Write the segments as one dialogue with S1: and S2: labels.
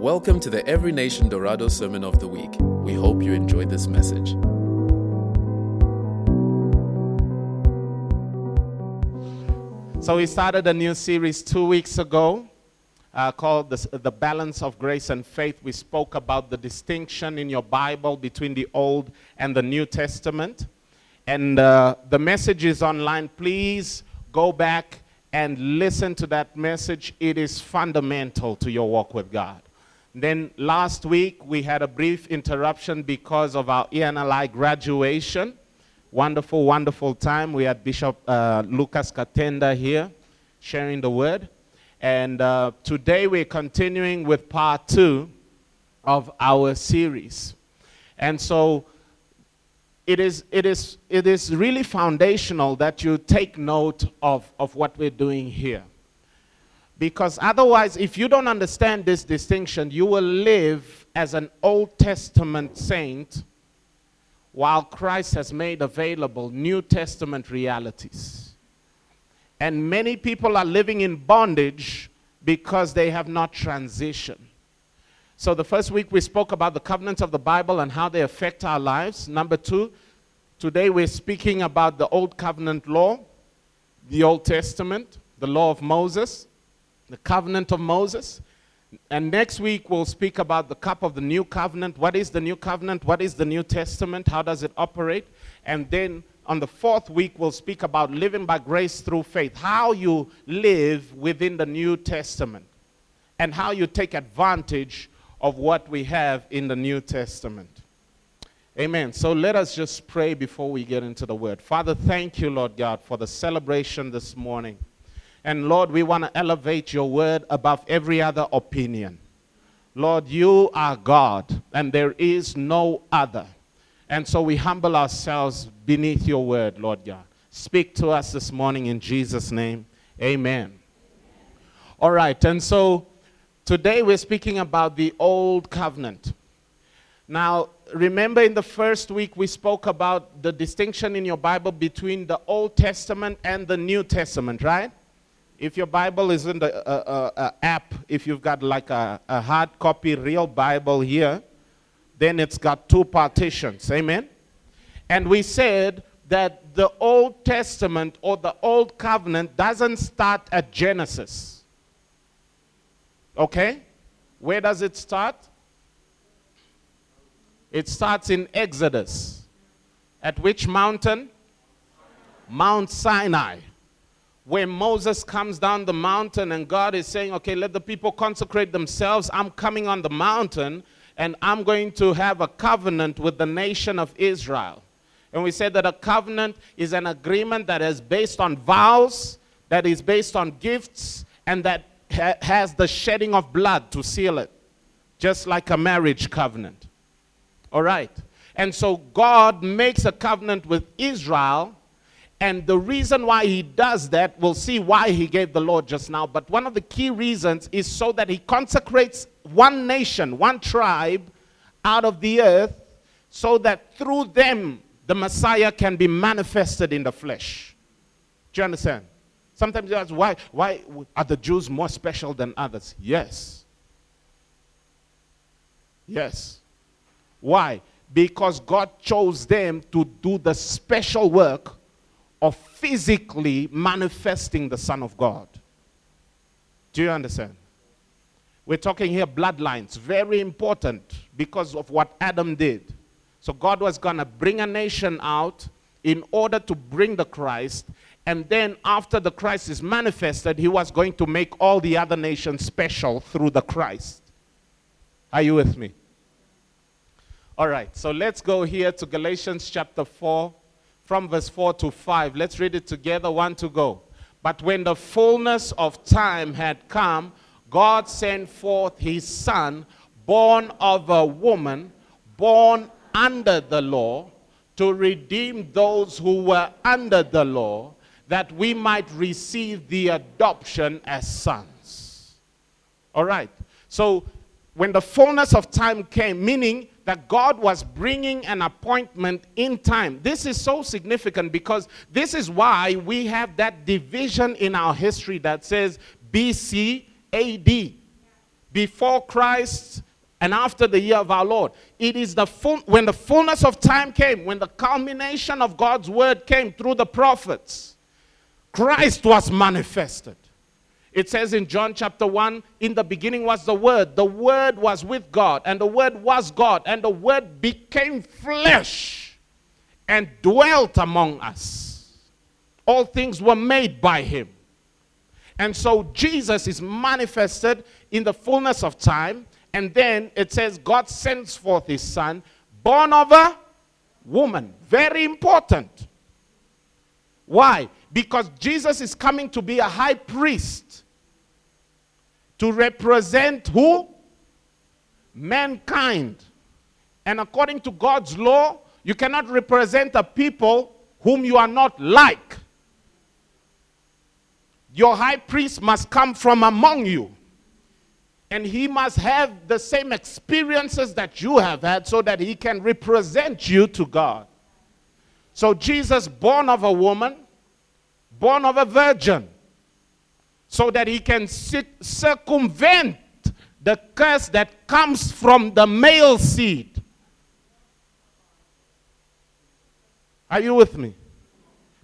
S1: Welcome to the Every Nation Dorado Sermon of the Week. We hope you enjoyed this message.
S2: So we started a new series two weeks ago uh, called the, the Balance of Grace and Faith. We spoke about the distinction in your Bible between the Old and the New Testament. And uh, the message is online. Please go back and listen to that message. It is fundamental to your walk with God. Then last week we had a brief interruption because of our ENLI graduation. Wonderful, wonderful time. We had Bishop uh, Lucas Katenda here sharing the word. And uh, today we're continuing with part two of our series. And so it is, it is, it is really foundational that you take note of, of what we're doing here. Because otherwise, if you don't understand this distinction, you will live as an Old Testament saint while Christ has made available New Testament realities. And many people are living in bondage because they have not transitioned. So, the first week we spoke about the covenants of the Bible and how they affect our lives. Number two, today we're speaking about the Old Covenant law, the Old Testament, the law of Moses, the covenant of Moses. And next week we'll speak about the cup of the new covenant. What is the new covenant? What is the New Testament? How does it operate? And then on the fourth week we'll speak about living by grace through faith. How you live within the New Testament and how you take advantage of what we have in the New Testament. Amen. So let us just pray before we get into the word. Father, thank you, Lord God, for the celebration this morning. And Lord, we want to elevate your word above every other opinion. Lord, you are God, and there is no other. And so we humble ourselves beneath your word, Lord God. Speak to us this morning in Jesus' name. Amen. All right, and so today we're speaking about the old covenant. Now, remember in the first week we spoke about the distinction in your Bible between the Old Testament and the New Testament, right? If your Bible isn't the uh, uh, uh, app, if you've got like a, a hard copy real Bible here, then it's got two partitions. Amen? And we said that the Old Testament or the Old Covenant doesn't start at Genesis. Okay? Where does it start? It starts in Exodus. At which mountain? Mount Sinai. Where Moses comes down the mountain and God is saying, okay, let the people consecrate themselves. I'm coming on the mountain and I'm going to have a covenant with the nation of Israel. And we said that a covenant is an agreement that is based on vows, that is based on gifts, and that ha- has the shedding of blood to seal it, just like a marriage covenant. All right. And so God makes a covenant with Israel. And the reason why he does that, we'll see why he gave the Lord just now. But one of the key reasons is so that he consecrates one nation, one tribe out of the earth, so that through them the Messiah can be manifested in the flesh. Do you understand? Sometimes you ask, why, why are the Jews more special than others? Yes. Yes. Why? Because God chose them to do the special work of physically manifesting the Son of God. Do you understand? We're talking here bloodlines, very important because of what Adam did. So God was going to bring a nation out in order to bring the Christ. And then after the Christ is manifested, he was going to make all the other nations special through the Christ. Are you with me? All right, so let's go here to Galatians chapter 4, from verse 4 to 5. Let's read it together. One to go. But when the fullness of time had come, God sent forth his son, born of a woman, born under the law, to redeem those who were under the law, that we might receive the adoption as sons. All right. So when the fullness of time came, meaning that God was bringing an appointment in time. This is so significant because this is why we have that division in our history that says BC AD. before Christ and after the year of our Lord. It is the full, when the fullness of time came, when the culmination of God's word came through the prophets, Christ was manifested. It says in John chapter 1 In the beginning was the Word. The Word was with God, and the Word was God, and the Word became flesh and dwelt among us. All things were made by Him. And so Jesus is manifested in the fullness of time. And then it says, God sends forth His Son, born of a woman. Very important. Why? Because Jesus is coming to be a high priest to represent who? Mankind. And according to God's law, you cannot represent a people whom you are not like. Your high priest must come from among you. And he must have the same experiences that you have had so that he can represent you to God. So, Jesus, born of a woman, born of a virgin, so that he can circumvent the curse that comes from the male seed. Are you with me?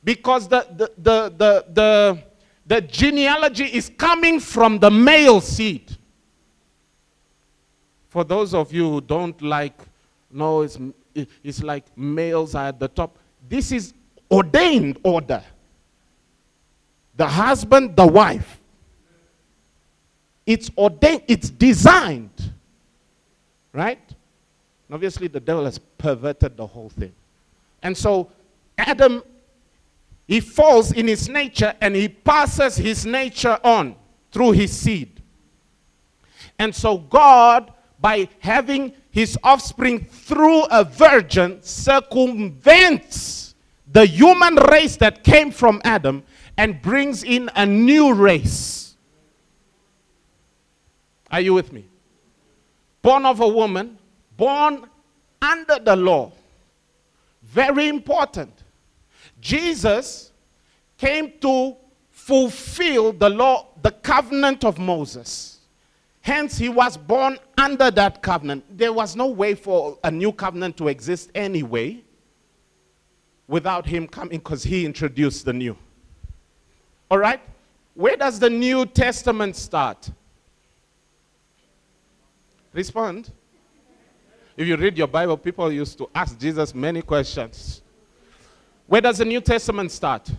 S2: Because the, the, the, the, the, the genealogy is coming from the male seed. For those of you who don't like, no, it's, it's like males are at the top. This is ordained order the husband, the wife. It's ordained, it's designed. Right? And obviously, the devil has perverted the whole thing. And so, Adam, he falls in his nature and he passes his nature on through his seed. And so, God, by having his offspring through a virgin, circumvents the human race that came from Adam and brings in a new race. Are you with me? Born of a woman, born under the law. Very important. Jesus came to fulfill the law, the covenant of Moses. Hence, he was born under that covenant. There was no way for a new covenant to exist anyway without him coming because he introduced the new. All right? Where does the New Testament start? Respond. If you read your Bible, people used to ask Jesus many questions. Where does the New Testament start?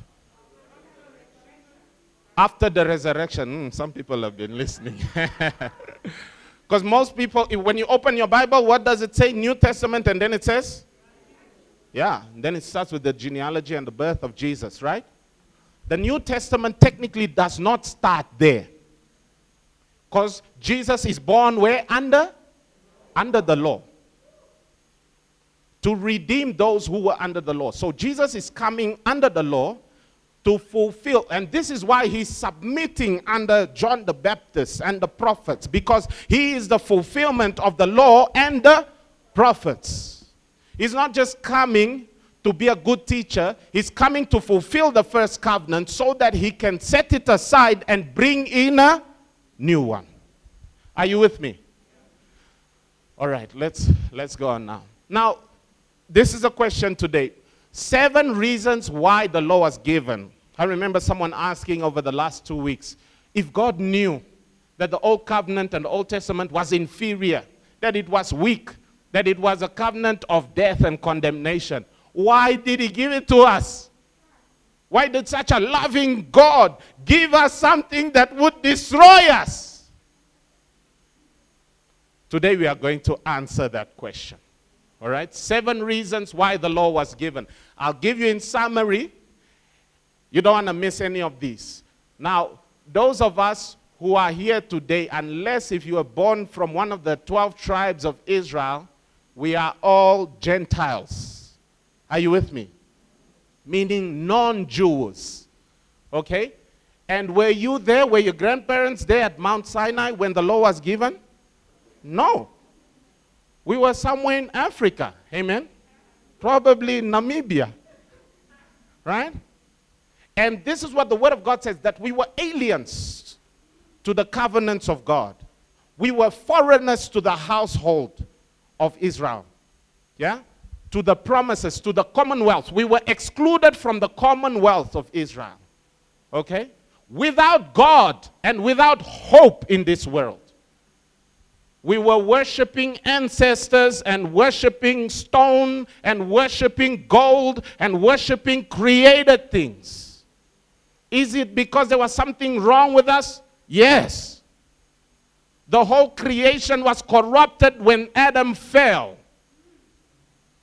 S2: After the resurrection. Mm, some people have been listening. Because most people, when you open your Bible, what does it say? New Testament, and then it says? Yeah, then it starts with the genealogy and the birth of Jesus, right? The New Testament technically does not start there. Because Jesus is born where? Under? Under the law. To redeem those who were under the law. So Jesus is coming under the law to fulfill. And this is why he's submitting under John the Baptist and the prophets. Because he is the fulfillment of the law and the prophets. He's not just coming to be a good teacher. He's coming to fulfill the first covenant so that he can set it aside and bring in a new one. Are you with me? All right, let's let's go on now. Now, this is a question today. Seven reasons why the law was given. I remember someone asking over the last two weeks if God knew that the Old Covenant and the Old Testament was inferior, that it was weak, that it was a covenant of death and condemnation. Why did he give it to us? Why did such a loving God give us something that would destroy us? Today we are going to answer that question. All right? Seven reasons why the law was given. I'll give you in summary. You don't want to miss any of these. Now, those of us who are here today, unless if you were born from one of the 12 tribes of Israel, we are all Gentiles. Are you with me? Meaning non Jews. Okay? And were you there? Were your grandparents there at Mount Sinai when the law was given? No. We were somewhere in Africa. Amen? Probably Namibia. Right? And this is what the Word of God says that we were aliens to the covenants of God. We were foreigners to the household of Israel. Yeah? To the promises, to the commonwealth. We were excluded from the commonwealth of Israel. Okay? Without God and without hope in this world. We were worshiping ancestors and worshiping stone and worshiping gold and worshiping created things. Is it because there was something wrong with us? Yes. The whole creation was corrupted when Adam fell.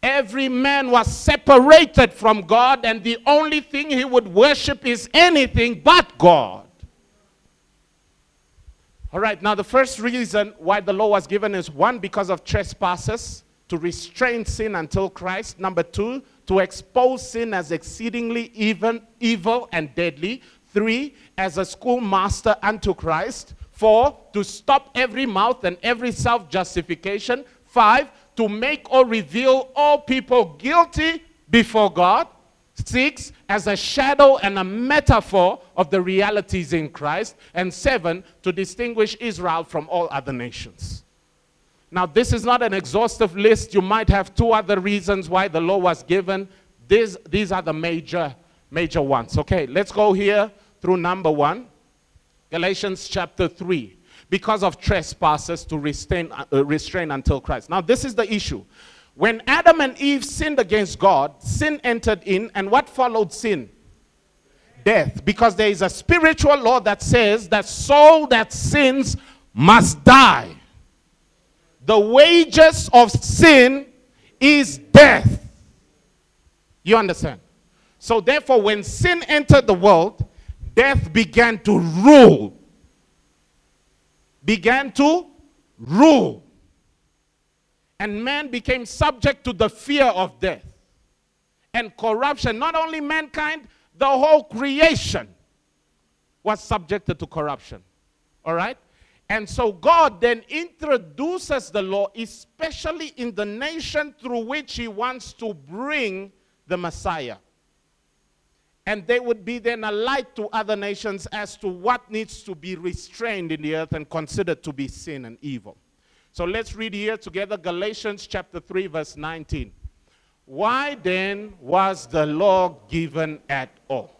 S2: Every man was separated from God, and the only thing he would worship is anything but God. All right, now the first reason why the law was given is one, because of trespasses, to restrain sin until Christ. Number two, to expose sin as exceedingly even, evil and deadly. Three, as a schoolmaster unto Christ. Four, to stop every mouth and every self justification. Five, to make or reveal all people guilty before God. Six, as a shadow and a metaphor of the realities in Christ. And seven, to distinguish Israel from all other nations. Now, this is not an exhaustive list. You might have two other reasons why the law was given. These, these are the major, major ones. Okay, let's go here through number one Galatians chapter 3. Because of trespasses to restrain, uh, restrain until Christ. Now, this is the issue. When Adam and Eve sinned against God, sin entered in, and what followed sin? Death. Because there is a spiritual law that says that soul that sins must die. The wages of sin is death. You understand? So, therefore, when sin entered the world, death began to rule. Began to rule and man became subject to the fear of death and corruption. Not only mankind, the whole creation was subjected to corruption. All right? And so God then introduces the law, especially in the nation through which He wants to bring the Messiah. And they would be then a light to other nations as to what needs to be restrained in the earth and considered to be sin and evil. So let's read here together Galatians chapter 3, verse 19. Why then was the law given at all?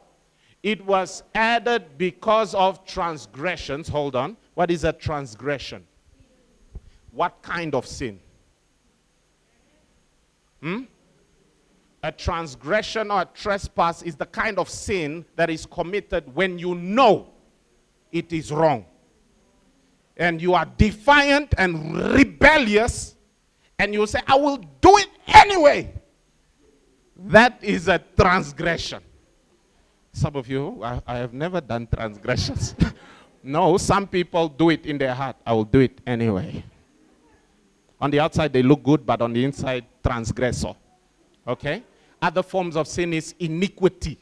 S2: It was added because of transgressions. Hold on. What is a transgression? What kind of sin? Hmm? A transgression or a trespass is the kind of sin that is committed when you know it is wrong and you are defiant and rebellious, and you say, I will do it anyway, that is a transgression. Some of you, I, I have never done transgressions. no, some people do it in their heart. I will do it anyway. On the outside, they look good, but on the inside, transgressor. Okay? Other forms of sin is iniquity.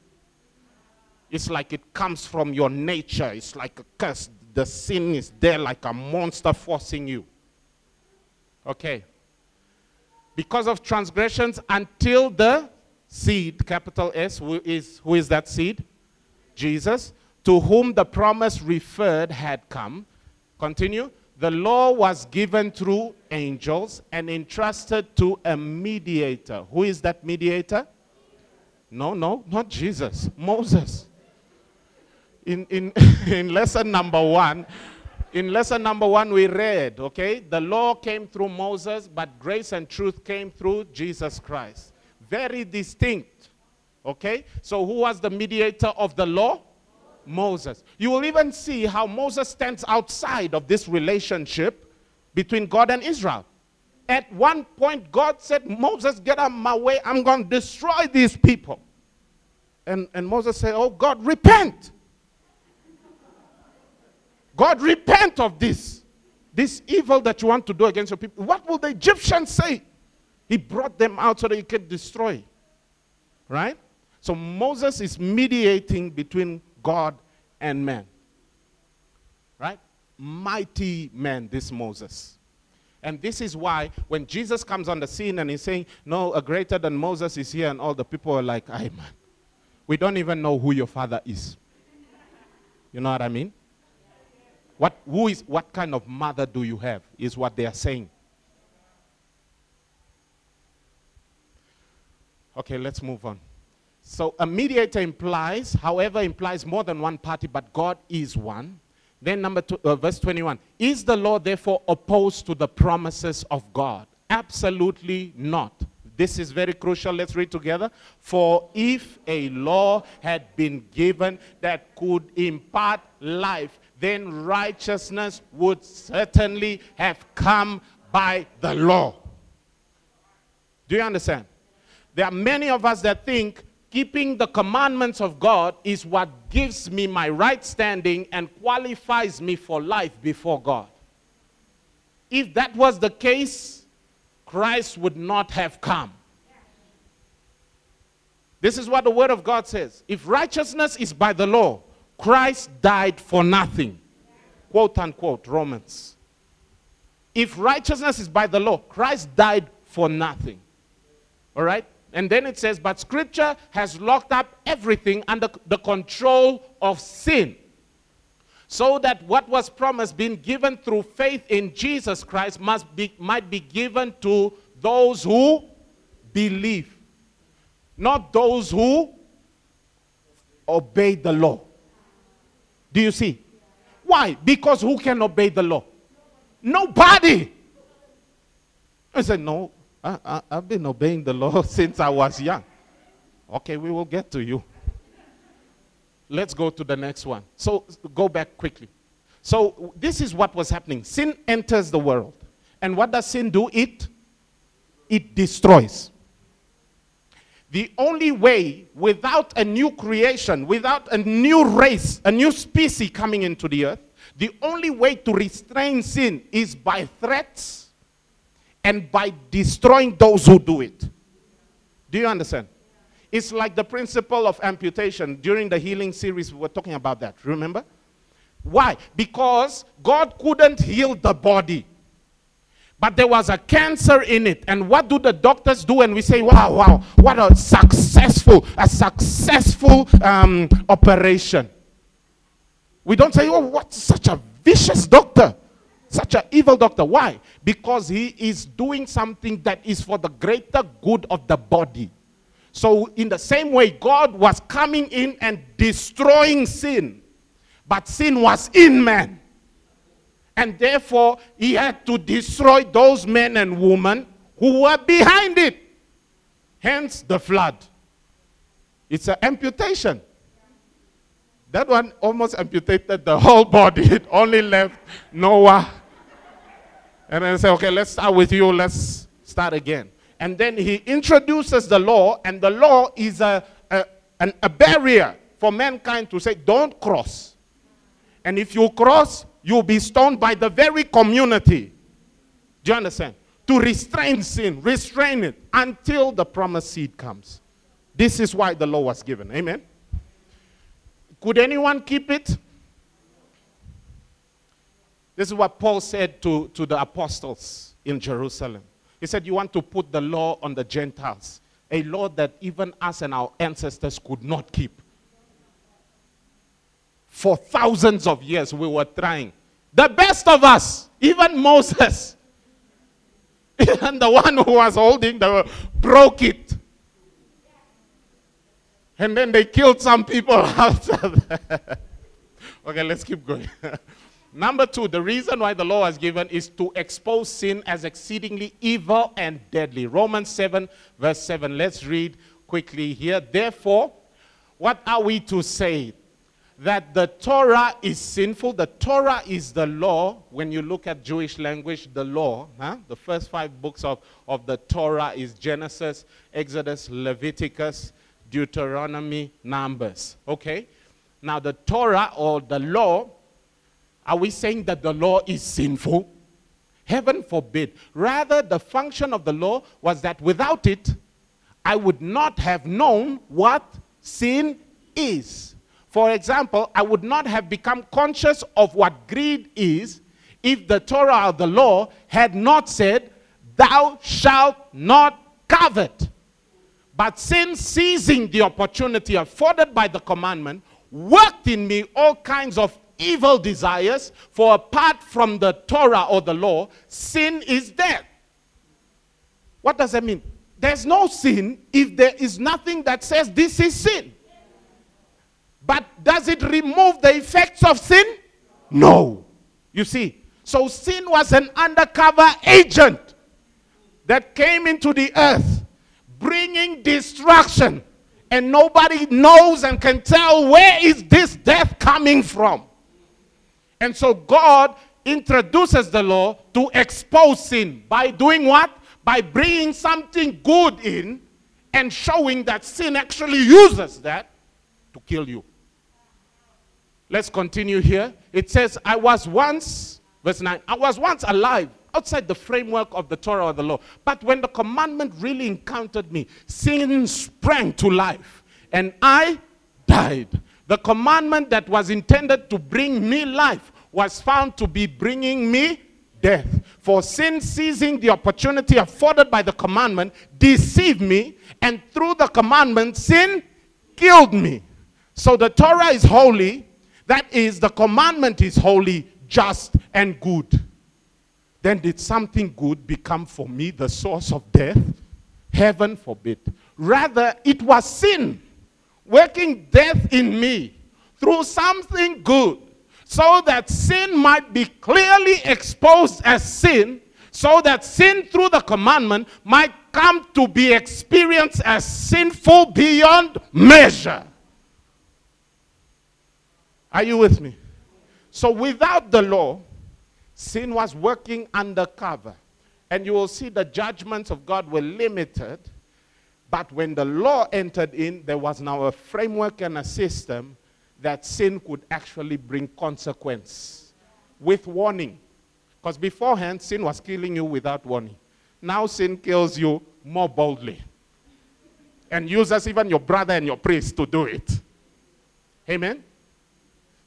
S2: It's like it comes from your nature. It's like a curse the sin is there like a monster forcing you. Okay. Because of transgressions until the seed, capital S, who is, who is that seed? Jesus, to whom the promise referred had come. Continue. The law was given through angels and entrusted to a mediator. Who is that mediator? No, no, not Jesus. Moses in, in, in lesson number one, in lesson number one, we read, okay, the law came through Moses, but grace and truth came through Jesus Christ. Very distinct, okay? So, who was the mediator of the law? Moses. You will even see how Moses stands outside of this relationship between God and Israel. At one point, God said, Moses, get out of my way. I'm going to destroy these people. And, and Moses said, Oh, God, repent. God, repent of this. This evil that you want to do against your people. What will the Egyptians say? He brought them out so that he could destroy. Right? So Moses is mediating between God and man. Right? Mighty man, this Moses. And this is why when Jesus comes on the scene and he's saying, No, a greater than Moses is here, and all the people are like, Ay, man, we don't even know who your father is. You know what I mean? What, who is, what kind of mother do you have? Is what they are saying. Okay, let's move on. So a mediator implies, however, implies more than one party, but God is one. Then number two, uh, verse 21. Is the law therefore opposed to the promises of God? Absolutely not. This is very crucial. Let's read together. For if a law had been given that could impart life, then righteousness would certainly have come by the law. Do you understand? There are many of us that think keeping the commandments of God is what gives me my right standing and qualifies me for life before God. If that was the case, Christ would not have come. This is what the Word of God says. If righteousness is by the law, Christ died for nothing. Quote unquote, Romans. If righteousness is by the law, Christ died for nothing. All right? And then it says, but scripture has locked up everything under the control of sin. So that what was promised, being given through faith in Jesus Christ, must be, might be given to those who believe, not those who obey the law. Do you see? Why? Because who can obey the law? Nobody. I said, no, I, I, I've been obeying the law since I was young. Okay, we will get to you. Let's go to the next one. So go back quickly. So this is what was happening. Sin enters the world. And what does sin do? It it destroys. The only way without a new creation, without a new race, a new species coming into the earth, the only way to restrain sin is by threats and by destroying those who do it. Do you understand? It's like the principle of amputation. During the healing series, we were talking about that. Remember? Why? Because God couldn't heal the body. But there was a cancer in it. And what do the doctors do? And we say, wow, wow, what a successful, a successful um, operation. We don't say, oh, what such a vicious doctor. Such an evil doctor. Why? Because he is doing something that is for the greater good of the body. So, in the same way, God was coming in and destroying sin, but sin was in man. And therefore, he had to destroy those men and women who were behind it. Hence the flood. It's an amputation. That one almost amputated the whole body. It only left Noah and then say, okay, let's start with you. Let's start again. And then he introduces the law, and the law is a, a, an, a barrier for mankind to say, don't cross. And if you cross, you'll be stoned by the very community. Do you understand? To restrain sin, restrain it until the promised seed comes. This is why the law was given. Amen. Could anyone keep it? This is what Paul said to, to the apostles in Jerusalem. He said, You want to put the law on the Gentiles, a law that even us and our ancestors could not keep. For thousands of years, we were trying. The best of us, even Moses, and the one who was holding the broke it. And then they killed some people after that. okay, let's keep going. Number two, the reason why the law was given is to expose sin as exceedingly evil and deadly. Romans 7, verse 7. Let's read quickly here. Therefore, what are we to say? That the Torah is sinful. The Torah is the law. When you look at Jewish language, the law, huh? the first five books of, of the Torah is Genesis, Exodus, Leviticus, Deuteronomy, Numbers. Okay? Now, the Torah or the law are we saying that the law is sinful? Heaven forbid. Rather, the function of the law was that without it, I would not have known what sin is. For example, I would not have become conscious of what greed is if the Torah or the law had not said, Thou shalt not covet. But sin, seizing the opportunity afforded by the commandment, worked in me all kinds of evil desires, for apart from the Torah or the law, sin is death. What does that mean? There's no sin if there is nothing that says this is sin. But does it remove the effects of sin? No. You see, so sin was an undercover agent that came into the earth bringing destruction and nobody knows and can tell where is this death coming from. And so God introduces the law to expose sin by doing what? By bringing something good in and showing that sin actually uses that to kill you. Let's continue here. It says, I was once, verse 9, I was once alive outside the framework of the Torah or the law. But when the commandment really encountered me, sin sprang to life and I died. The commandment that was intended to bring me life was found to be bringing me death. For sin seizing the opportunity afforded by the commandment deceived me, and through the commandment, sin killed me. So the Torah is holy, that is, the commandment is holy, just, and good. Then did something good become for me the source of death? Heaven forbid. Rather, it was sin working death in me through something good, so that sin might be clearly exposed as sin, so that sin through the commandment might come to be experienced as sinful beyond measure. Are you with me? So without the law, sin was working undercover. And you will see the judgments of God were limited. But when the law entered in, there was now a framework and a system that sin could actually bring consequence with warning. Because beforehand, sin was killing you without warning. Now sin kills you more boldly and uses even your brother and your priest to do it. Amen?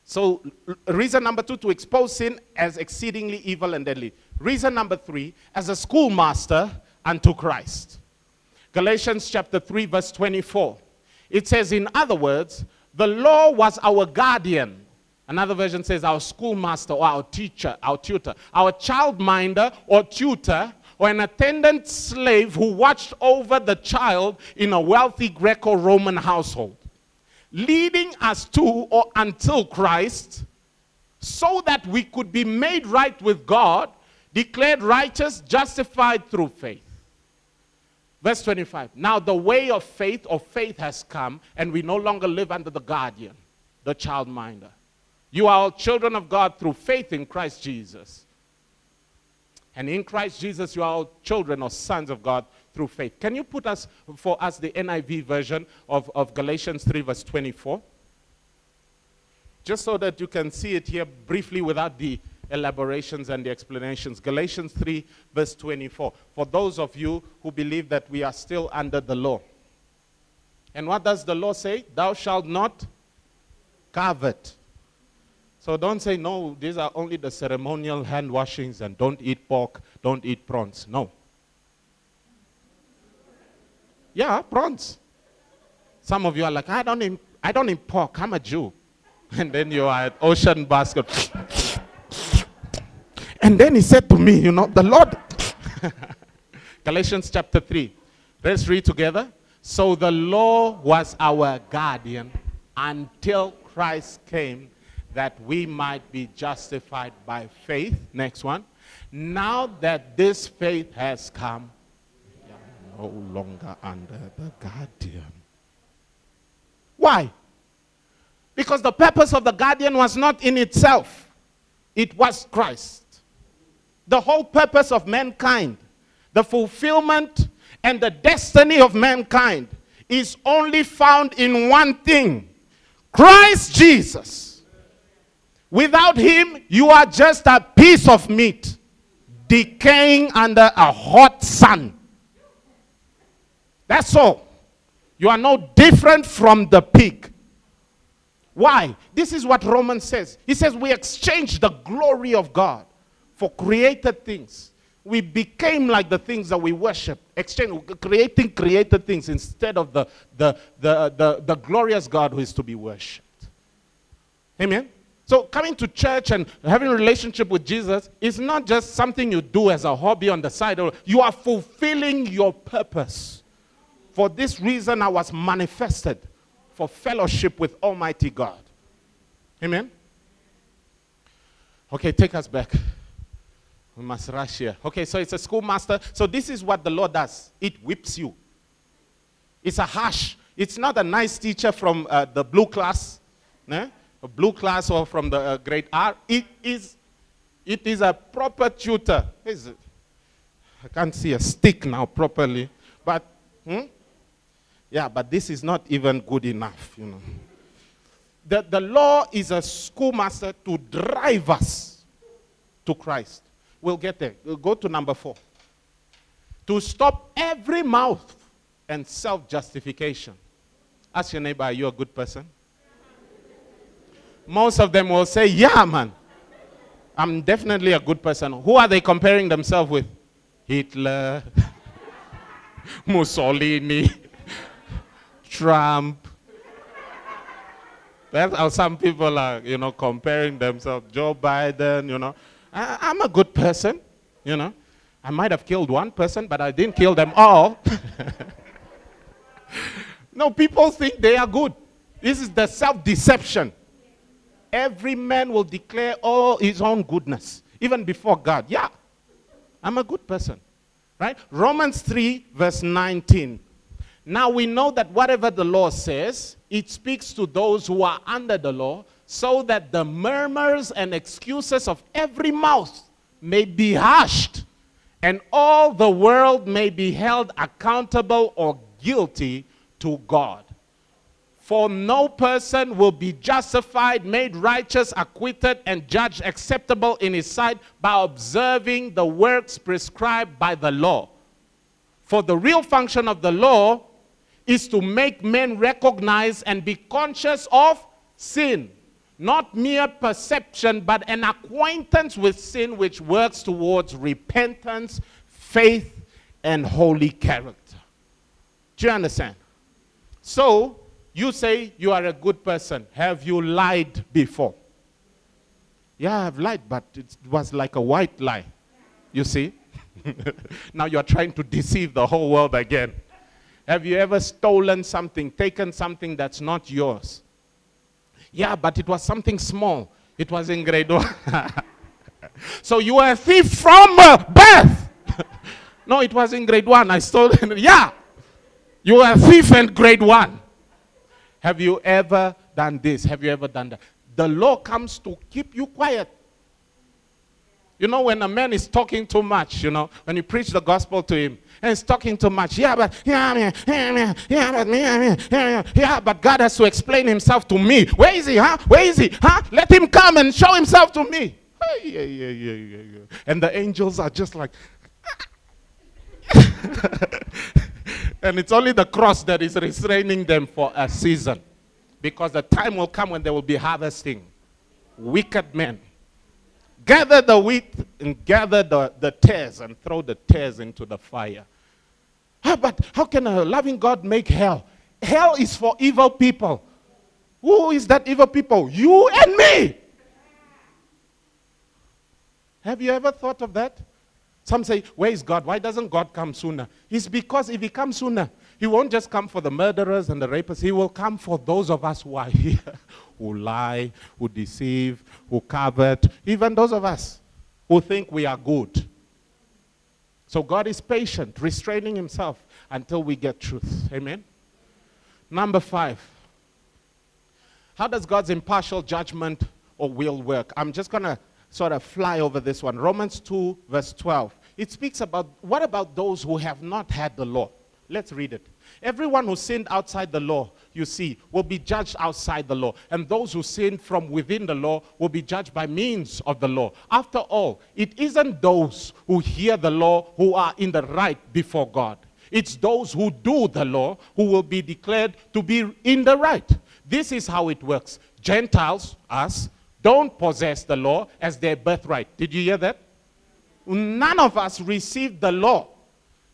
S2: So, reason number two, to expose sin as exceedingly evil and deadly. Reason number three, as a schoolmaster unto Christ. Galatians chapter 3, verse 24. It says, in other words, the law was our guardian. Another version says our schoolmaster or our teacher, our tutor, our childminder or tutor, or an attendant slave who watched over the child in a wealthy Greco Roman household leading us to or until Christ, so that we could be made right with God, declared righteous, justified through faith. Verse 25. Now the way of faith or faith has come, and we no longer live under the guardian, the childminder. You are all children of God through faith in Christ Jesus. And in Christ Jesus, you are all children or sons of God through faith. Can you put us for us the NIV version of, of Galatians 3, verse 24? Just so that you can see it here briefly without the elaborations and the explanations. Galatians 3, verse 24. For those of you who believe that we are still under the law. And what does the law say? Thou shalt not covet. So don't say, no, these are only the ceremonial hand washings and don't eat pork, don't eat prawns. No. Yeah, prawns. Some of you are like, I don't eat, I don't eat pork. I'm a Jew. And then you are at Ocean Basket. And then he said to me, you know, the Lord. Galatians chapter 3. Let's read together. So the law was our guardian until Christ came that we might be justified by faith. Next one. Now that this faith has come, no longer under the guardian. Why? Because the purpose of the guardian was not in itself, it was Christ. The whole purpose of mankind, the fulfillment and the destiny of mankind is only found in one thing Christ Jesus. Without him, you are just a piece of meat decaying under a hot sun. That's all. You are no different from the pig. Why? This is what Romans says. He says we exchanged the glory of God for created things. We became like the things that we worship, exchange, creating created things instead of the, the, the, the, the glorious God who is to be worshipped. Amen? So coming to church and having a relationship with Jesus is not just something you do as a hobby on the side. You are fulfilling your purpose. For this reason, I was manifested for fellowship with Almighty God. Amen. Okay, take us back. We must rush here. Okay, so it's a schoolmaster. So this is what the Lord does. It whips you. It's a harsh. It's not a nice teacher from uh, the blue class, né? a blue class or from the uh, grade R. It is, it is a proper tutor. Is it? I can't see a stick now properly, but hmm? yeah, but this is not even good enough, you know. The, the law is a schoolmaster to drive us to Christ. We'll get there. We'll go to number four. To stop every mouth and self justification. Ask your neighbor, are you a good person? Most of them will say, Yeah, man. I'm definitely a good person. Who are they comparing themselves with? Hitler, Mussolini, Trump. That's how some people are, you know, comparing themselves. Joe Biden, you know. I, I'm a good person, you know. I might have killed one person, but I didn't kill them all. no, people think they are good. This is the self deception. Every man will declare all his own goodness, even before God. Yeah, I'm a good person. Right? Romans 3, verse 19. Now we know that whatever the law says, it speaks to those who are under the law, so that the murmurs and excuses of every mouth may be hushed, and all the world may be held accountable or guilty to God. For no person will be justified, made righteous, acquitted, and judged acceptable in his sight by observing the works prescribed by the law. For the real function of the law is to make men recognize and be conscious of sin. Not mere perception, but an acquaintance with sin which works towards repentance, faith, and holy character. Do you understand? So, you say you are a good person. Have you lied before? Yeah, I've lied, but it was like a white lie. You see? now you're trying to deceive the whole world again. Have you ever stolen something, taken something that's not yours? Yeah, but it was something small. It was in grade one. so you were a thief from uh, birth. no, it was in grade one. I stole. Yeah. You were a thief in grade one. Have you ever done this? Have you ever done that? The law comes to keep you quiet. You know, when a man is talking too much, you know, when you preach the gospel to him, and he's talking too much, yeah, but yeah, yeah, yeah, yeah, but me, yeah, yeah, yeah, but God has to explain himself to me. Where is he, huh? Where is he, huh? Let him come and show himself to me. Yeah, yeah, yeah, yeah, yeah. And the angels are just like, and it's only the cross that is restraining them for a season. Because the time will come when they will be harvesting. Wicked men. Gather the wheat and gather the, the tares and throw the tares into the fire. Ah, but how can a loving God make hell? Hell is for evil people. Who is that evil people? You and me. Have you ever thought of that? Some say, Where is God? Why doesn't God come sooner? It's because if He comes sooner, He won't just come for the murderers and the rapists. He will come for those of us who are here, who lie, who deceive, who covet, even those of us who think we are good. So God is patient, restraining Himself until we get truth. Amen? Number five. How does God's impartial judgment or will work? I'm just going to sort of fly over this one. Romans 2, verse 12. It speaks about what about those who have not had the law? Let's read it. Everyone who sinned outside the law, you see, will be judged outside the law. And those who sin from within the law will be judged by means of the law. After all, it isn't those who hear the law who are in the right before God. It's those who do the law who will be declared to be in the right. This is how it works. Gentiles, us, don't possess the law as their birthright. Did you hear that? None of us received the law.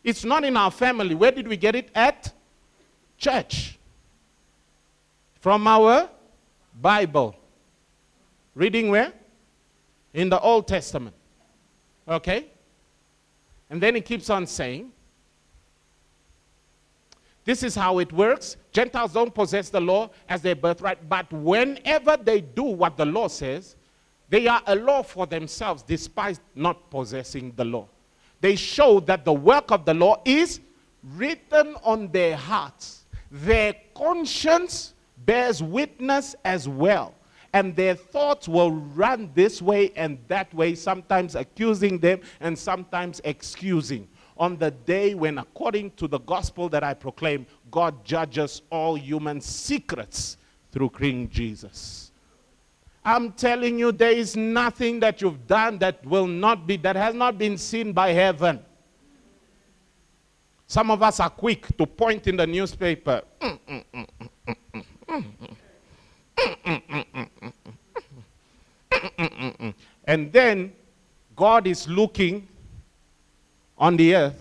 S2: It's not in our family. Where did we get it? At church. From our Bible. Reading where? In the Old Testament. Okay? And then he keeps on saying, this is how it works. Gentiles don't possess the law as their birthright, but whenever they do what the law says, they are a law for themselves despite not possessing the law. They show that the work of the law is written on their hearts. Their conscience bears witness as well. And their thoughts will run this way and that way, sometimes accusing them and sometimes excusing on the day when, according to the gospel that I proclaim, God judges all human secrets through King Jesus. I'm telling you, there is nothing that you've done that will not be, that has not been seen by heaven. Some of us are quick to point in the newspaper. Mm, mm, mm. And then God is looking on the earth,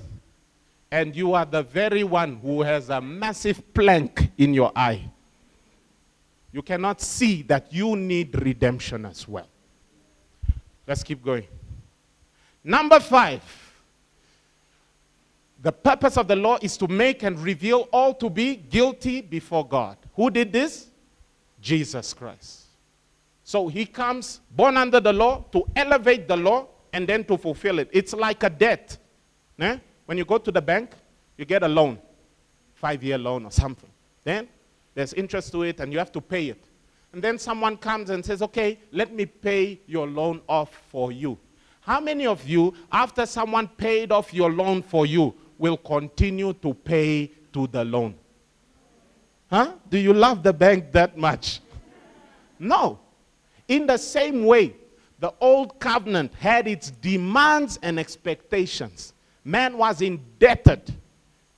S2: and you are the very one who has a massive plank in your eye. You cannot see that you need redemption as well. Let's keep going. Number five. The purpose of the law is to make and reveal all to be guilty before God. Who did this? Jesus Christ. So he comes born under the law to elevate the law and then to fulfill it. It's like a debt. Eh? When you go to the bank, you get a loan, five year loan or something. Then there's interest to it and you have to pay it. And then someone comes and says, okay, let me pay your loan off for you. How many of you, after someone paid off your loan for you, will continue to pay to the loan? Huh? Do you love the bank that much? No. In the same way, the old covenant had its demands and expectations. Man was indebted.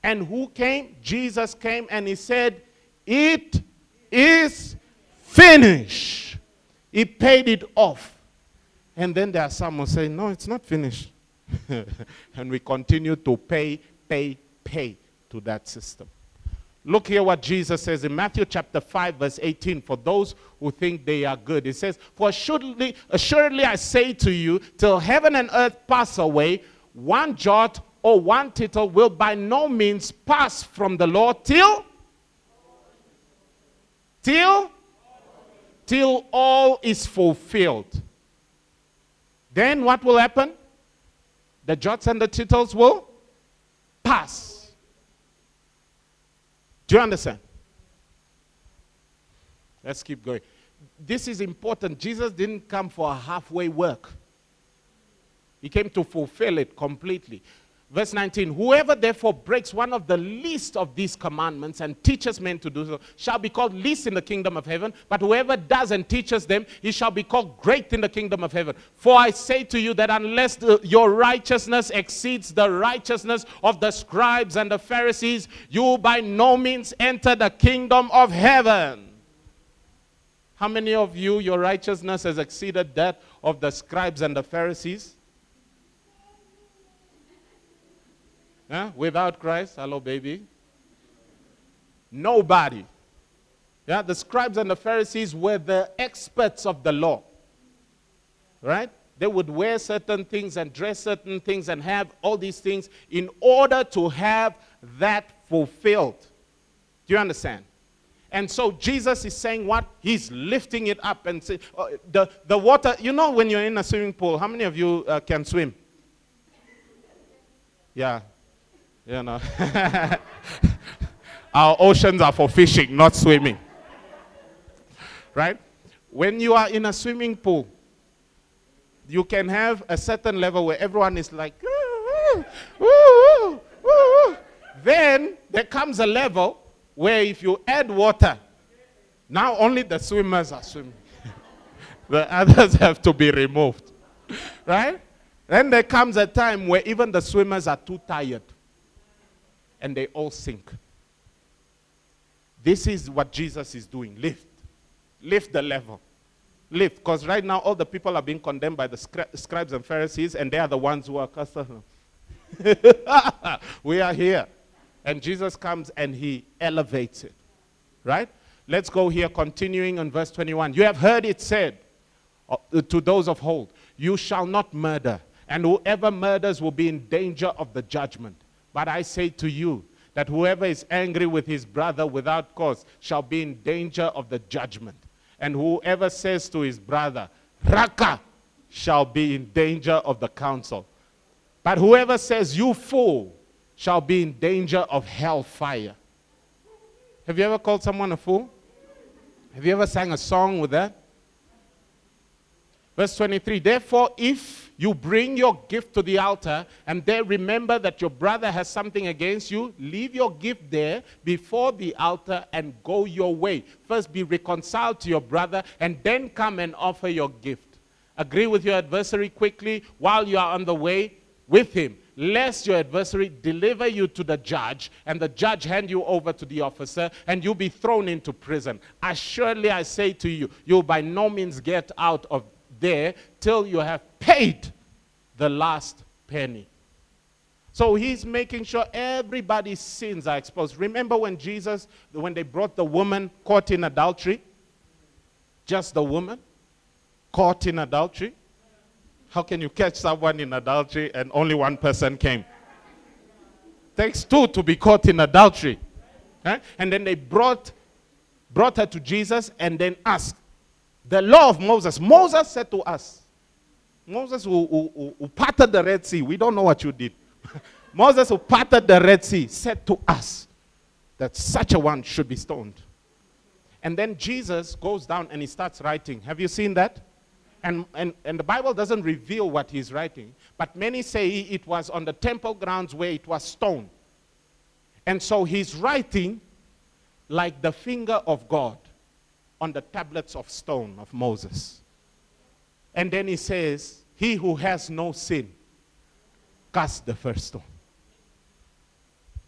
S2: And who came? Jesus came and he said, It is finished. He paid it off. And then there are some who say, No, it's not finished. and we continue to pay, pay, pay to that system. Look here what Jesus says in Matthew chapter 5, verse 18. For those who think they are good, it says, For assuredly, assuredly I say to you, till heaven and earth pass away, one jot or one tittle will by no means pass from the law till till till all is fulfilled. Then what will happen? The jots and the tittles will pass. Do you understand? Let's keep going. This is important. Jesus didn't come for a halfway work. He came to fulfill it completely. Verse 19 Whoever therefore breaks one of the least of these commandments and teaches men to do so shall be called least in the kingdom of heaven, but whoever does and teaches them, he shall be called great in the kingdom of heaven. For I say to you that unless the, your righteousness exceeds the righteousness of the scribes and the Pharisees, you by no means enter the kingdom of heaven. How many of you, your righteousness has exceeded that of the scribes and the Pharisees? Huh? Without Christ, hello, baby. Nobody. Yeah, the scribes and the Pharisees were the experts of the law. Right? They would wear certain things and dress certain things and have all these things in order to have that fulfilled. Do you understand? And so Jesus is saying what? He's lifting it up and say, uh, the, the water, you know, when you're in a swimming pool, how many of you uh, can swim? Yeah, you know. Our oceans are for fishing, not swimming. Right? When you are in a swimming pool, you can have a certain level where everyone is like, ooh, ooh, ooh, then there comes a level where if you add water, now only the swimmers are swimming. the others have to be removed. Right? Then there comes a time where even the swimmers are too tired and they all sink. This is what Jesus is doing. Lift. Lift the level. Lift. Because right now, all the people are being condemned by the scri- scribes and Pharisees, and they are the ones who are custom. we are here. And Jesus comes and he elevates it. Right? Let's go here, continuing on verse 21. You have heard it said, uh, to those of old, You shall not murder, and whoever murders will be in danger of the judgment. But I say to you that whoever is angry with his brother without cause shall be in danger of the judgment. And whoever says to his brother, Raca, shall be in danger of the council. But whoever says, You fool, shall be in danger of hellfire. Have you ever called someone a fool? Have you ever sang a song with that? Verse 23 Therefore, if you bring your gift to the altar and there remember that your brother has something against you, leave your gift there before the altar and go your way. First, be reconciled to your brother and then come and offer your gift. Agree with your adversary quickly while you are on the way with him, lest your adversary deliver you to the judge and the judge hand you over to the officer and you be thrown into prison. Assuredly, I say to you, you'll by no means get out of there till you have paid the last penny. So he's making sure everybody's sins are exposed. Remember when Jesus, when they brought the woman caught in adultery? Just the woman caught in adultery? How can you catch someone in adultery and only one person came? Takes two to be caught in adultery. Huh? And then they brought, brought her to Jesus and then asked, the law of Moses. Moses said to us, Moses who, who, who parted the Red Sea, we don't know what you did. Moses who parted the Red Sea said to us that such a one should be stoned. And then Jesus goes down and he starts writing. Have you seen that? And, and, and the Bible doesn't reveal what he's writing, but many say it was on the temple grounds where it was stone. And so he's writing like the finger of God on the tablets of stone of Moses. And then he says, He who has no sin, cast the first stone.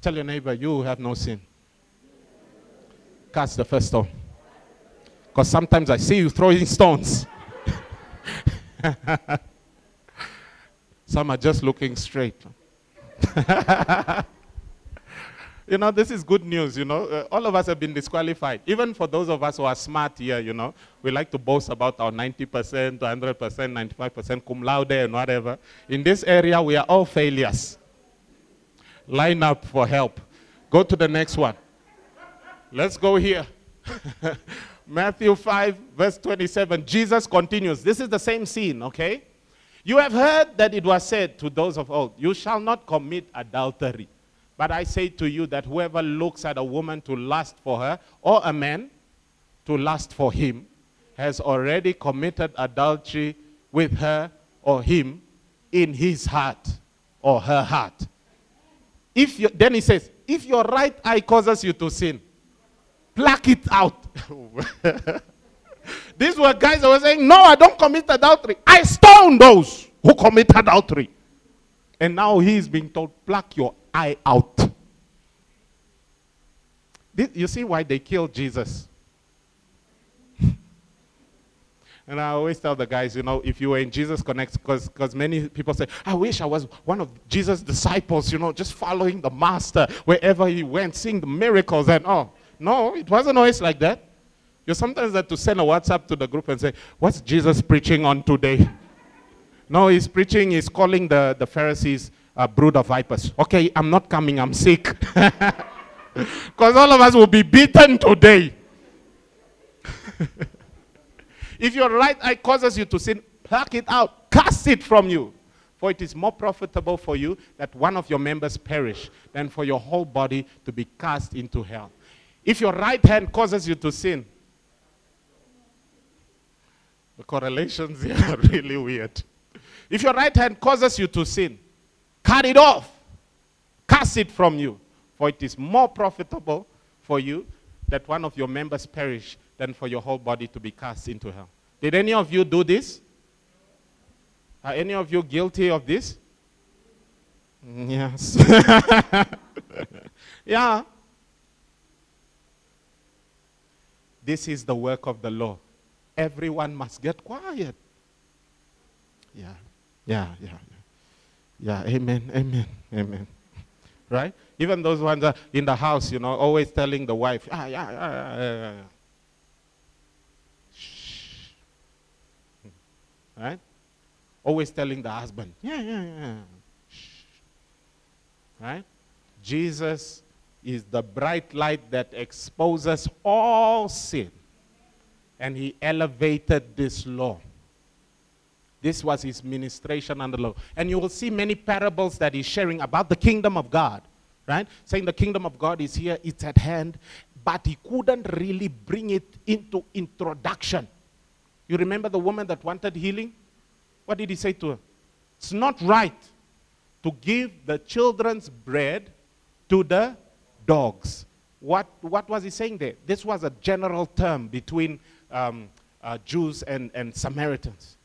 S2: Tell your neighbor, You have no sin. Cast the first stone. Because sometimes I see you throwing stones. Some are just looking straight. you know, this is good news, you know. Uh, all of us have been disqualified. Even for those of us who are smart here, you know, we like to boast about our 90%, 100%, 95% cum laude and whatever. In this area, we are all failures. Line up for help. Go to the next one. Let's go here. Matthew 5, verse 27. Jesus continues. This is the same scene, okay? You have heard that it was said to those of old, You shall not commit adultery. But I say to you that whoever looks at a woman to lust for her, or a man to lust for him, has already committed adultery with her or him in his heart or her heart. If you, then he says, if your right eye causes you to sin, pluck it out. These were guys that were saying, No, I don't commit adultery. I stone those who commit adultery. And now he's being told, pluck your eye out. This, you see why they killed Jesus? and I always tell the guys, you know, if you were in Jesus Connect, because many people say, I wish I was one of Jesus' disciples, you know, just following the master wherever he went, seeing the miracles and all. No, it wasn't always like that. You sometimes have to send a WhatsApp to the group and say, What's Jesus preaching on today? No, he's preaching, he's calling the, the Pharisees a brood of vipers. Okay, I'm not coming, I'm sick. Because all of us will be beaten today. if your right eye causes you to sin, pluck it out, cast it from you. For it is more profitable for you that one of your members perish than for your whole body to be cast into hell. If your right hand causes you to sin, the correlations here are really weird. If your right hand causes you to sin, cut it off, cast it from you. For it is more profitable for you that one of your members perish than for your whole body to be cast into hell. Did any of you do this? Are any of you guilty of this? Mm, yes. yeah. This is the work of the law. Everyone must get quiet. Yeah, yeah, yeah. Yeah, amen, amen, amen. Right? Even those ones are in the house, you know, always telling the wife, ah, yeah, yeah, yeah, yeah. Shh. right? Always telling the husband, yeah, yeah, yeah. Shh. Right? Jesus is the bright light that exposes all sin. And he elevated this law. This was his ministration under law. And you will see many parables that he's sharing about the kingdom of God, right? Saying the kingdom of God is here, it's at hand, but he couldn't really bring it into introduction. You remember the woman that wanted healing? What did he say to her? It's not right to give the children's bread to the dogs. What, what was he saying there? This was a general term between um, uh, Jews and, and Samaritans,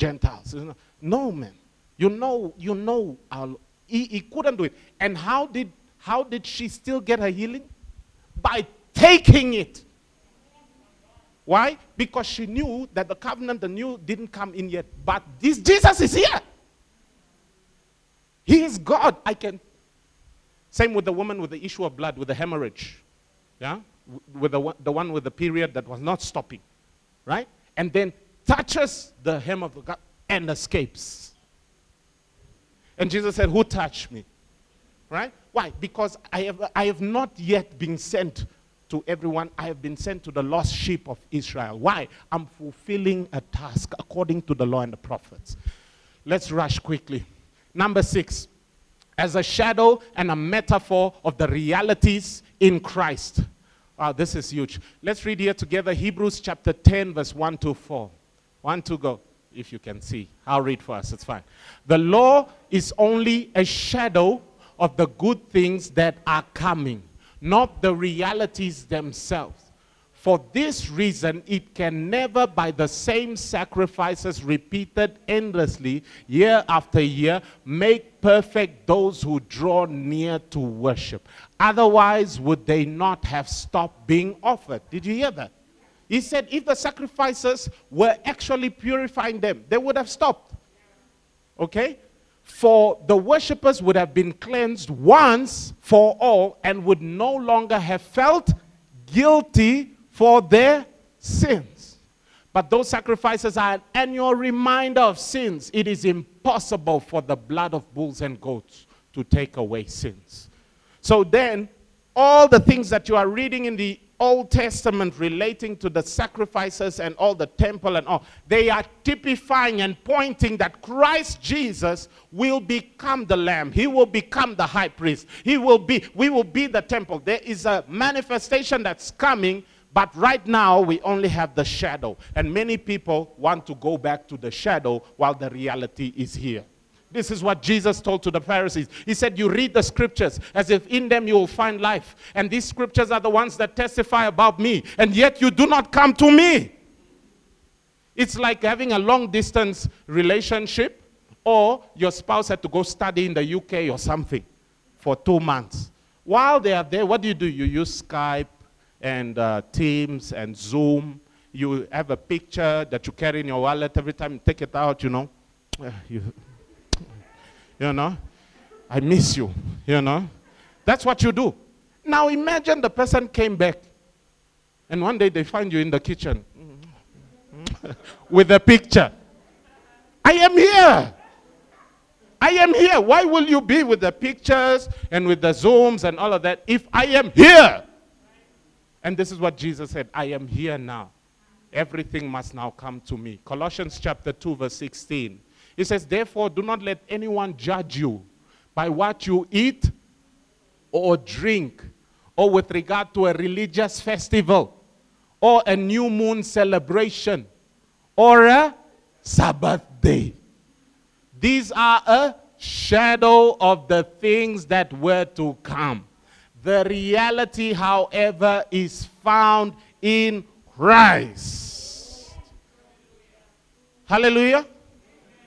S2: Gentiles. No, man. You know, you know, uh, he, he couldn't do it. And how did, how did she still get her healing? By taking it. Why? Because she knew that the covenant, the new, didn't come in yet. But this Jesus is here. He is God. I can. Same with the woman with the issue of blood, with the hemorrhage. Yeah? With the the one with the period that was not stopping. Right? And then touches the hem of the God and escapes. And Jesus said, Who touched me? Right? Why? Because I have, I have not yet been sent to everyone, I have been sent to the lost sheep of Israel. Why? I'm fulfilling a task according to the law and the prophets. Let's rush quickly. Number six, as a shadow and a metaphor of the realities in Christ. Wow, this is huge. Let's read here together Hebrews chapter 10, verse 1 to 4. 1 to go, if you can see. I'll read for us, it's fine. The law is only a shadow of the good things that are coming not the realities themselves. For this reason, it can never, by the same sacrifices repeated endlessly, year after year, make perfect those who draw near to worship. Otherwise, would they not have stopped being offered? Did you hear that? He said if the sacrifices were actually purifying them, they would have stopped. Okay? For the worshippers would have been cleansed once for all and would no longer have felt guilty for their sins. But those sacrifices are an annual reminder of sins. It is impossible for the blood of bulls and goats to take away sins. So then, all the things that you are reading in the Old Testament relating to the sacrifices and all the temple and all, they are typifying and pointing that Christ Jesus will become the lamb. He will become the high priest. He will be, we will be the temple. There is a manifestation that's coming, but right now we only have the shadow. And many people want to go back to the shadow while the reality is here. This is what Jesus told to the Pharisees. He said, You read the scriptures as if in them you will find life. And these scriptures are the ones that testify about me. And yet you do not come to me. It's like having a long distance relationship, or your spouse had to go study in the UK or something for two months. While they are there, what do you do? You use Skype and uh, Teams and Zoom. You have a picture that you carry in your wallet every time you take it out, you know. You, you know. I miss you, you know. That's what you do. Now imagine the person came back and one day they find you in the kitchen with a picture. I am here. I am here. Why will you be with the pictures and with the zooms and all of that if I am here? And this is what Jesus said I am here now. Everything must now come to me. Colossians chapter 2, verse 16. He says, Therefore, do not let anyone judge you by what you eat or drink, or with regard to a religious festival, or a new moon celebration, or a Sabbath day. These are a shadow of the things that were to come. The reality, however, is found in Christ. Hallelujah.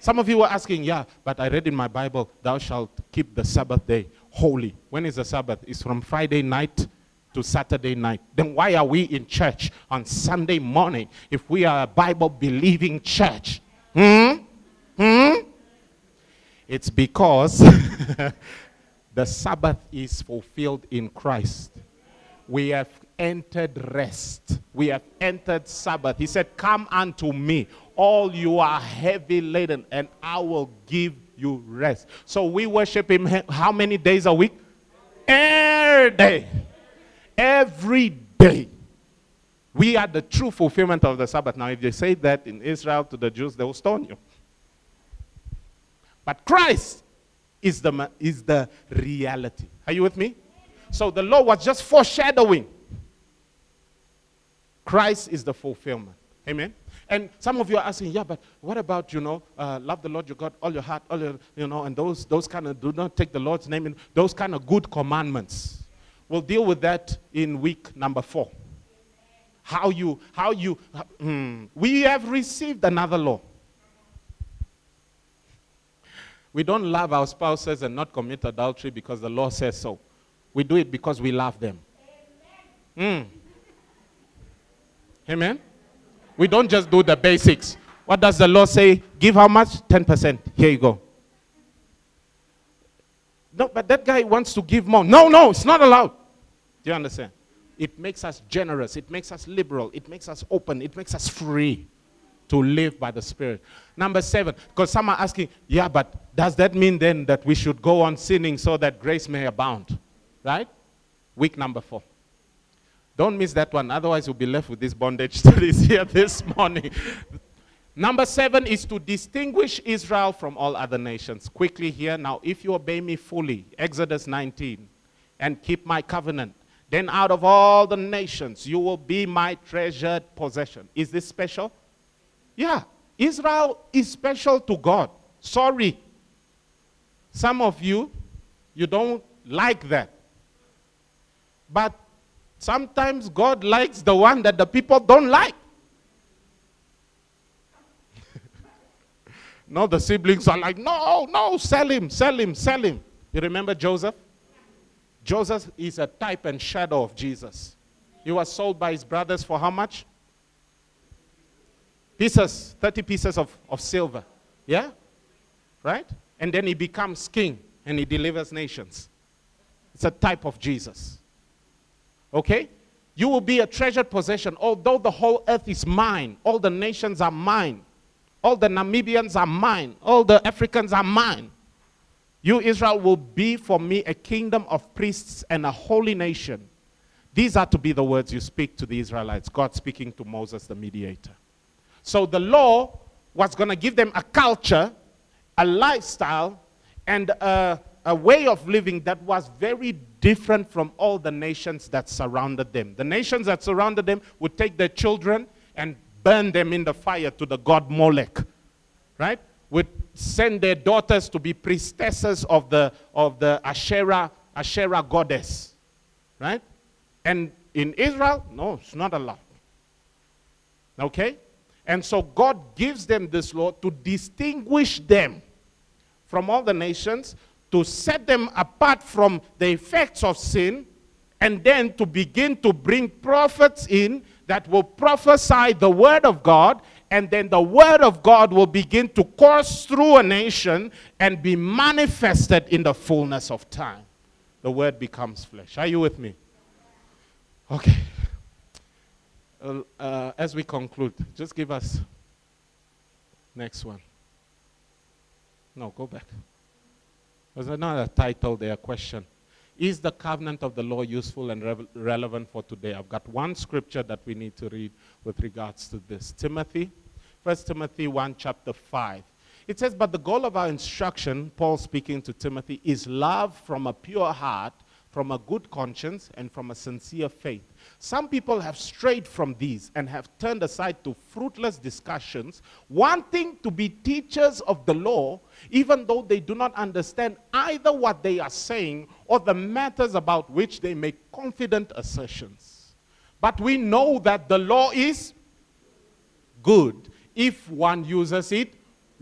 S2: Some of you were asking, yeah, but I read in my Bible, thou shalt keep the Sabbath day holy. When is the Sabbath? It's from Friday night to Saturday night. Then why are we in church on Sunday morning if we are a Bible believing church? Hmm? Hmm? It's because the Sabbath is fulfilled in Christ. We have entered rest. We have entered Sabbath. He said, Come unto me, all you are heavy laden, and I will give you rest. So we worship Him how many days a week? Every day. Every day. We are the true fulfillment of the Sabbath. Now, if you say that in Israel to the Jews, they will stone you. But Christ is the, is the reality. Are you with me? So the law was just foreshadowing. Christ is the fulfillment. Amen. And some of you are asking, yeah, but what about, you know, uh, love the Lord your God, all your heart, all your, you know, and those, those kind of, do not take the Lord's name in, those kind of good commandments. We'll deal with that in week number four. How you, how you, hmm, we have received another law. We don't love our spouses and not commit adultery because the law says so. We do it because we love them. Amen. Mm. Amen. We don't just do the basics. What does the law say? Give how much? 10%. Here you go. No, but that guy wants to give more. No, no, it's not allowed. Do you understand? It makes us generous. It makes us liberal. It makes us open. It makes us free to live by the Spirit. Number seven, because some are asking, yeah, but does that mean then that we should go on sinning so that grace may abound? Right? Week number four. Don't miss that one, otherwise, you'll be left with this bondage studies here this morning. Number seven is to distinguish Israel from all other nations. Quickly here, now, if you obey me fully, Exodus 19, and keep my covenant, then out of all the nations you will be my treasured possession. Is this special? Yeah. Israel is special to God. Sorry. Some of you, you don't like that. But sometimes God likes the one that the people don't like. no, the siblings are like, no, no, sell him, sell him, sell him. You remember Joseph? Joseph is a type and shadow of Jesus. He was sold by his brothers for how much? Pieces, 30 pieces of, of silver. Yeah? Right? And then he becomes king and he delivers nations. It's a type of Jesus. Okay? You will be a treasured possession, although the whole earth is mine, all the nations are mine, all the Namibians are mine, all the Africans are mine. You, Israel, will be for me a kingdom of priests and a holy nation. These are to be the words you speak to the Israelites, God speaking to Moses, the mediator. So the law was going to give them a culture, a lifestyle, and a, a, way of living that was very different from all the nations that surrounded them. The nations that surrounded them would take their children and burn them in the fire to the god Molech, right? would send their daughters to be priestesses of the, of the Asherah, Asherah goddess. Right? And in Israel, no, it's not allowed. Okay? And so God gives them this law to distinguish them from all the nations, to set them apart from the effects of sin, and then to begin to bring prophets in that will prophesy the word of God and then the word of God will begin to course through a nation and be manifested in the fullness of time. The word becomes flesh. Are you with me? Okay. Uh, as we conclude, just give us next one. No, go back. There's another title there, question. Is the covenant of the law useful and re- relevant for today? I've got one scripture that we need to read with regards to this. Timothy 1 Timothy 1, chapter 5. It says, But the goal of our instruction, Paul speaking to Timothy, is love from a pure heart, from a good conscience, and from a sincere faith. Some people have strayed from these and have turned aside to fruitless discussions, wanting to be teachers of the law, even though they do not understand either what they are saying or the matters about which they make confident assertions. But we know that the law is good if one uses it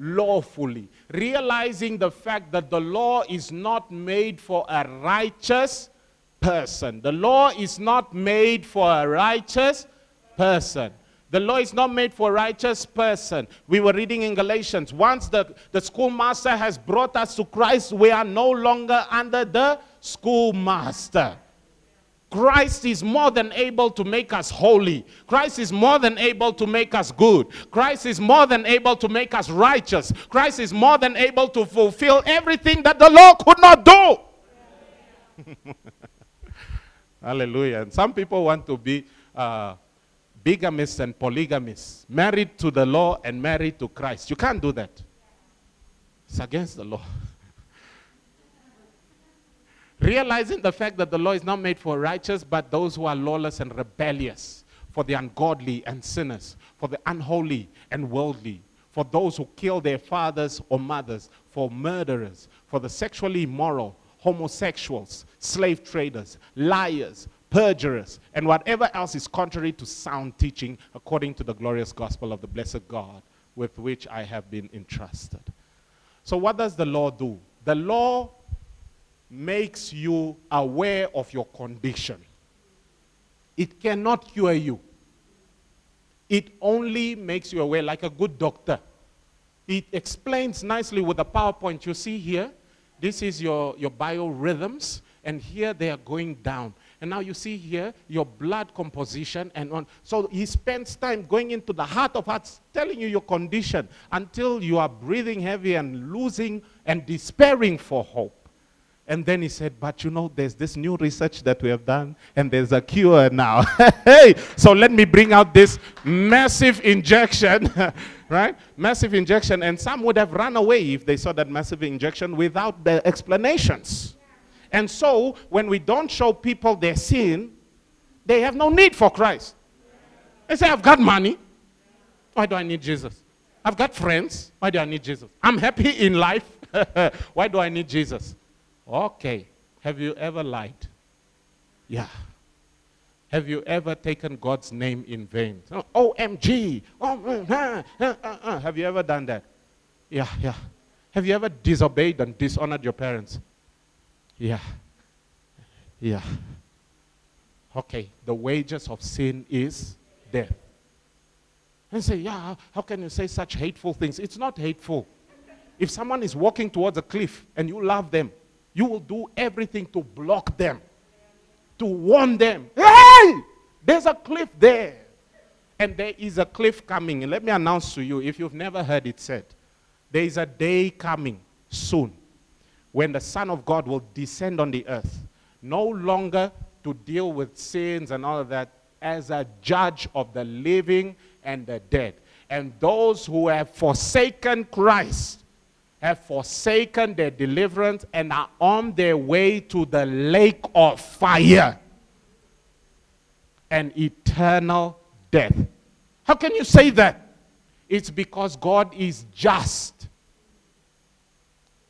S2: lawfully, realizing the fact that the law is not made for a righteous person. The law is not made for a righteous person. The law is not made for a righteous person. We were reading in Galatians. Once the, the schoolmaster has brought us to Christ, we are no longer under the schoolmaster. Christ is more than able to make us holy. Christ is more than able to make us good. Christ is more than able to make us righteous. Christ is more than able to fulfill everything that the law could not do. Hallelujah. And some people want to be uh, bigamists and polygamists, married to the law and married to Christ. You can't do that. It's against the law. Realizing the fact that the law is not made for righteous, but those who are lawless and rebellious, for the ungodly and sinners, for the unholy and worldly, for those who kill their fathers or mothers, for murderers, for the sexually immoral, homosexuals, slave traders, liars, perjurers, and whatever else is contrary to sound teaching according to the glorious gospel of the blessed God with which I have been entrusted. So, what does the law do? The law makes you aware of your condition. It cannot cure you. It only makes you aware, like a good doctor. It explains nicely with the PowerPoint you see here. This is your, your biorhythms, and here they are going down. And now you see here your blood composition and on. So he spends time going into the heart of hearts, telling you your condition until you are breathing heavy and losing and despairing for hope. And then he said, But you know, there's this new research that we have done, and there's a cure now. hey, so let me bring out this massive injection, right? Massive injection. And some would have run away if they saw that massive injection without the explanations. And so, when we don't show people their sin, they have no need for Christ. They say, I've got money. Why do I need Jesus? I've got friends. Why do I need Jesus? I'm happy in life. Why do I need Jesus? Okay. Have you ever lied? Yeah. Have you ever taken God's name in vain? Oh, OMG. Oh, uh, uh, uh, have you ever done that? Yeah, yeah. Have you ever disobeyed and dishonored your parents? Yeah. Yeah. Okay, the wages of sin is death. And say, yeah, how can you say such hateful things? It's not hateful. If someone is walking towards a cliff and you love them, you will do everything to block them, to warn them. Hey, there's a cliff there. And there is a cliff coming. And let me announce to you, if you've never heard it said, there is a day coming soon when the Son of God will descend on the earth, no longer to deal with sins and all of that, as a judge of the living and the dead. And those who have forsaken Christ have forsaken their deliverance and are on their way to the lake of fire and eternal death. How can you say that? It's because God is just.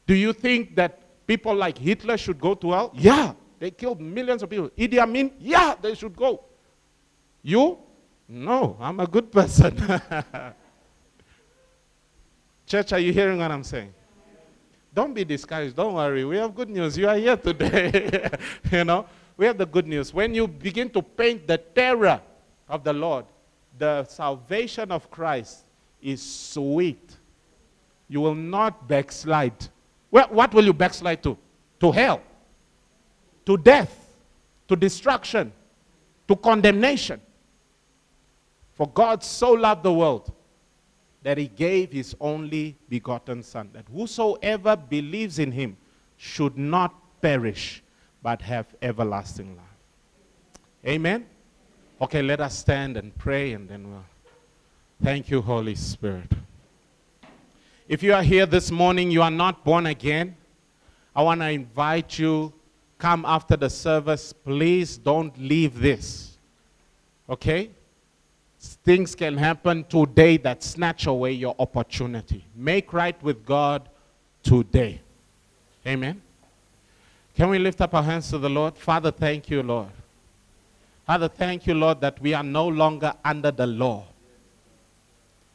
S2: Do you think that people like Hitler should go to hell? Yeah, they killed millions of people. Idi Amin? Yeah, they should go. You? No, I'm a good person. Church, are you hearing what I'm saying? Don't be discouraged. Don't worry. We have good news. You are here today. you know, we have the good news. When you begin to paint the terror of the Lord, the salvation of Christ is sweet. You will not backslide. Well, what will you backslide to? To hell, to death, to destruction, to condemnation. For God so loved the world that he gave his only begotten Son, that whosoever believes in him should not perish, but have everlasting life. Amen? Okay, let us stand and pray, and then we'll. Thank you, Holy Spirit. If you are here this morning, you are not born again, I want to invite you, come after the service. Please don't leave this. Okay? Things can happen today that snatch away your opportunity. Make right with God today. Amen. Can we lift up our hands to the Lord? Father, thank you, Lord. Father, thank you, Lord, that we are no longer under the law.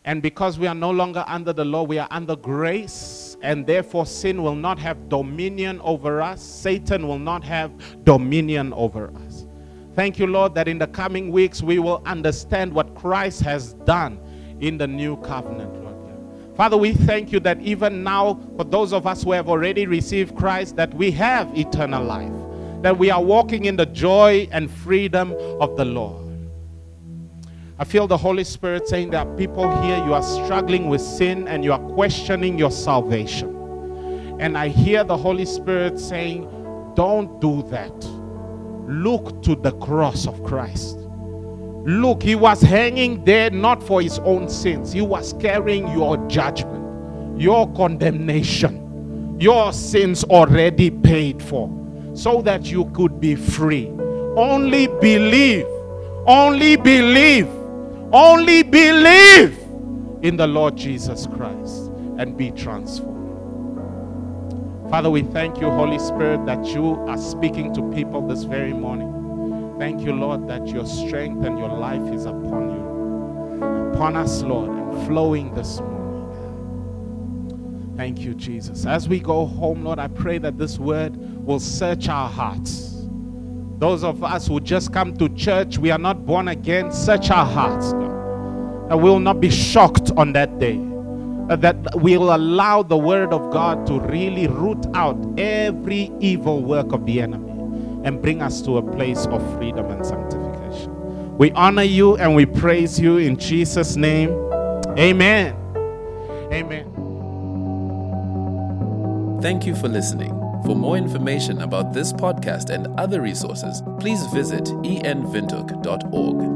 S2: And because we are no longer under the law, we are under grace, and therefore sin will not have dominion over us. Satan will not have dominion over us. Thank you, Lord, that in the coming weeks we will understand what Christ has done in the new covenant, Lord. Father, we thank you that even now, for those of us who have already received Christ, that we have eternal life that we are walking in the joy and freedom of the Lord. I feel the Holy Spirit saying there are people here, you are struggling with sin and you are questioning your salvation. And I hear the Holy Spirit saying, Don't do that. Look to the cross of Christ. Look, he was hanging there not for his own sins, he was carrying your judgment, your condemnation, your sins already paid for, so that you could be free. Only believe, only believe, only believe in the Lord Jesus Christ and be transformed. Father, we thank you, Holy Spirit, that you are speaking to people this very morning. Thank you, Lord, that your strength and your life is upon you, upon us, Lord, and flowing this morning. Thank you, Jesus. As we go home, Lord, I pray that this word will search our hearts. Those of us who just come to church, we are not born again, search our hearts, God. And we will not be shocked on that day. Uh, that we'll allow the word of God to really root out every evil work of the enemy and bring us to a place of freedom and sanctification. We honor you and we praise you in Jesus' name. Amen. Amen.
S1: Thank you for listening. For more information about this podcast and other resources, please visit envintook.org.